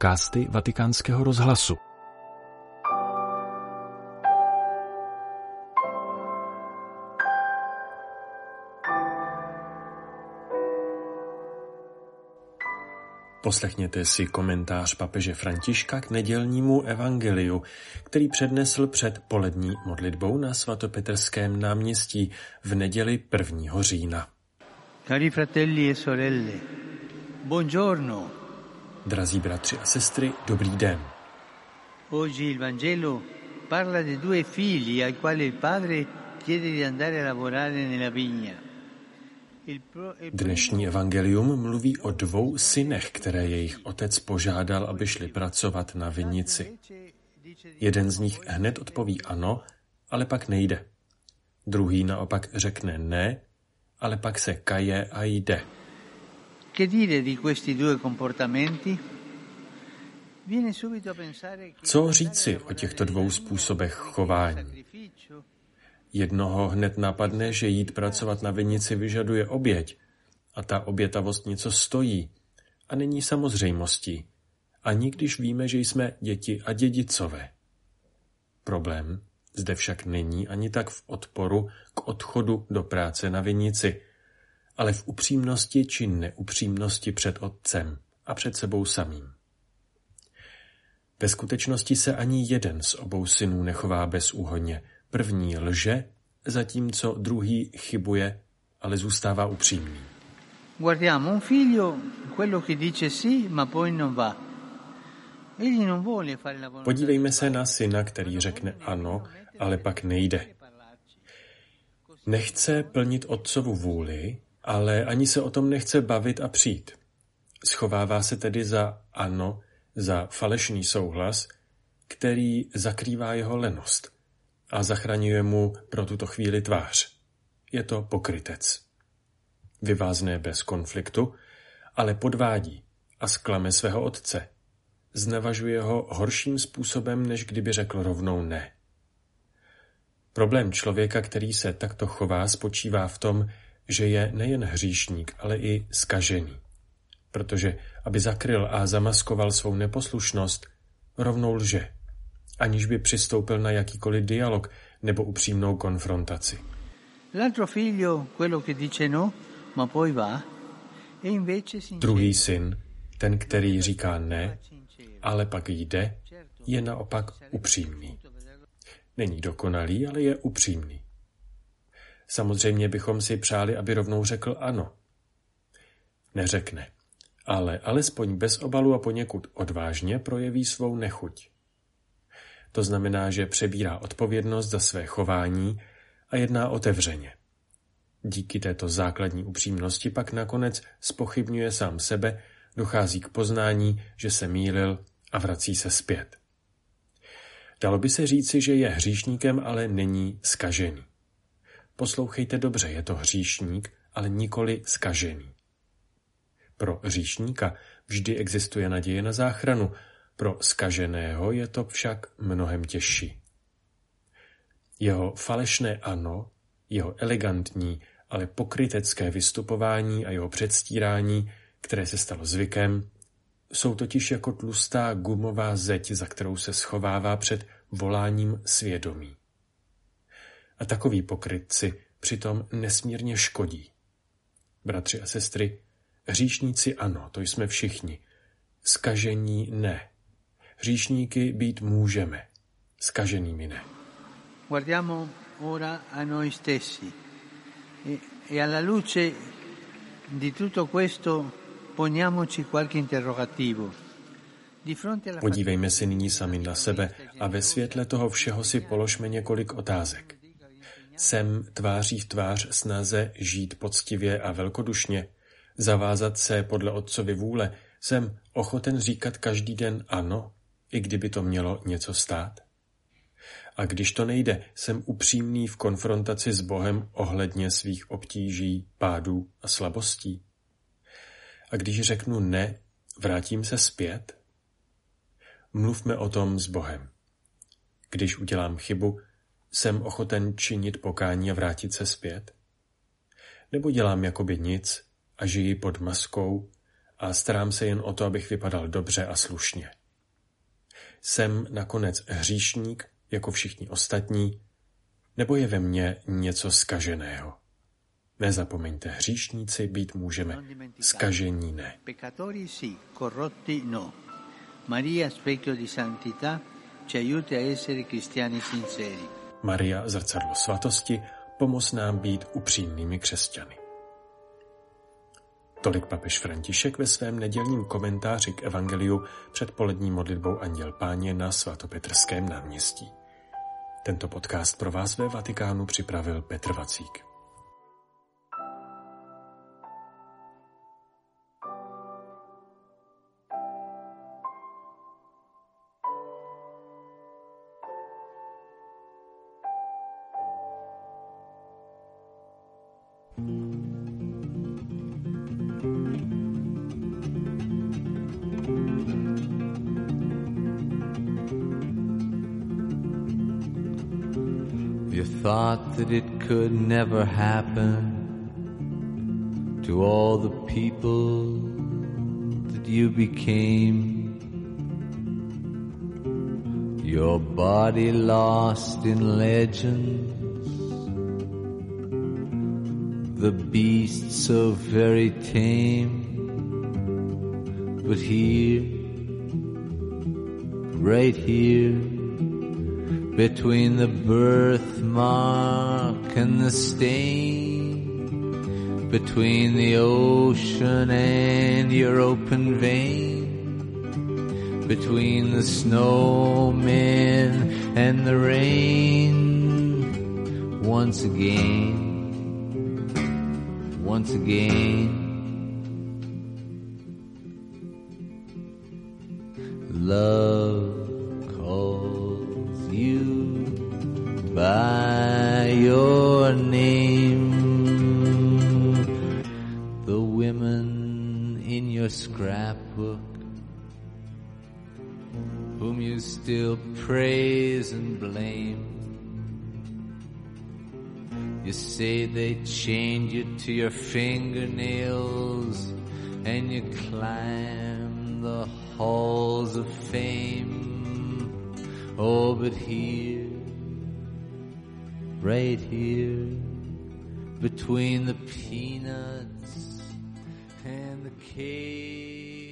podcasty Vatikánského rozhlasu. Poslechněte si komentář papeže Františka k nedělnímu evangeliu, který přednesl před polední modlitbou na svatopetrském náměstí v neděli 1. října. Cari fratelli e sorelle, buongiorno. Drazí bratři a sestry, dobrý den. Oggi il Vangelo parla di due figli ai quali il padre chiede di andare a lavorare nella vigna. Dnešní evangelium mluví o dvou synech, které jejich otec požádal, aby šli pracovat na vinici. Jeden z nich hned odpoví ano, ale pak nejde. Druhý naopak řekne ne, ale pak se kaje a jde. Co říci o těchto dvou způsobech chování? Jednoho hned napadne, že jít pracovat na vinici vyžaduje oběť. A ta obětavost něco stojí. A není samozřejmostí, ani když víme, že jsme děti a dědicové. Problém zde však není ani tak v odporu k odchodu do práce na vinici, ale v upřímnosti či neupřímnosti před otcem a před sebou samým. Ve skutečnosti se ani jeden z obou synů nechová bezúhodně, První lže, zatímco druhý chybuje, ale zůstává upřímný. Guardiamo un figlio, quello che dice sì, ma poi non va. Podívejme se na syna, který řekne ano, ale pak nejde. Nechce plnit otcovu vůli, ale ani se o tom nechce bavit a přijít. Schovává se tedy za ano, za falešný souhlas, který zakrývá jeho lenost a zachraňuje mu pro tuto chvíli tvář. Je to pokrytec. Vyvázne bez konfliktu, ale podvádí a sklame svého otce. Znevažuje ho horším způsobem, než kdyby řekl rovnou ne. Problém člověka, který se takto chová, spočívá v tom, že je nejen hříšník, ale i skažený. Protože, aby zakryl a zamaskoval svou neposlušnost, rovnou lže aniž by přistoupil na jakýkoliv dialog nebo upřímnou konfrontaci. No, e Druhý syn, ten, který říká ne, ale pak jde, je naopak upřímný. Není dokonalý, ale je upřímný. Samozřejmě bychom si přáli, aby rovnou řekl ano. Neřekne, ale alespoň bez obalu a poněkud odvážně projeví svou nechuť. To znamená, že přebírá odpovědnost za své chování a jedná otevřeně. Díky této základní upřímnosti pak nakonec spochybňuje sám sebe, dochází k poznání, že se mýlil a vrací se zpět. Dalo by se říci, že je hříšníkem, ale není skažený. Poslouchejte dobře, je to hříšník, ale nikoli skažený. Pro hříšníka vždy existuje naděje na záchranu, pro skaženého je to však mnohem těžší. Jeho falešné ano, jeho elegantní, ale pokrytecké vystupování a jeho předstírání, které se stalo zvykem, jsou totiž jako tlustá gumová zeď, za kterou se schovává před voláním svědomí. A takoví pokrytci přitom nesmírně škodí. Bratři a sestry, hříšníci ano, to jsme všichni, skažení ne. Hříšníky být můžeme, skaženými ne. Guardiamo ora a noi stessi e, e alla luce di tutto questo poniamoci qualche interrogativo. Podívejme se nyní sami na sebe a ve světle toho všeho si položme několik otázek. Jsem tváří v tvář snaze žít poctivě a velkodušně, zavázat se podle otcovy vůle, jsem ochoten říkat každý den ano i kdyby to mělo něco stát? A když to nejde, jsem upřímný v konfrontaci s Bohem ohledně svých obtíží, pádů a slabostí? A když řeknu ne, vrátím se zpět? Mluvme o tom s Bohem. Když udělám chybu, jsem ochoten činit pokání a vrátit se zpět? Nebo dělám jakoby nic a žiji pod maskou a starám se jen o to, abych vypadal dobře a slušně. Jsem nakonec hříšník, jako všichni ostatní, nebo je ve mně něco skaženého? Nezapomeňte, hříšníci být můžeme, skažení ne. No. Maria, specchio di santità, ci aiuti a essere cristiani sinceri. Maria, zrcadlo svatosti, pomoz nám být upřímnými křesťany. Tolik papež František ve svém nedělním komentáři k Evangeliu před polední modlitbou Anděl Páně na svatopetrském náměstí. Tento podcast pro vás ve Vatikánu připravil Petr Vacík. You thought that it could never happen to all the people that you became. Your body lost in legends, the beast so very tame. But here, right here, between the birthmark and the stain, between the ocean and your open vein, between the snowmen and the rain, once again, once again. Love calls you by your name. The women in your scrapbook, whom you still praise and blame. You say they chained you to your fingernails and you climb the halls of fame. Oh, but here right here between the peanuts and the cake.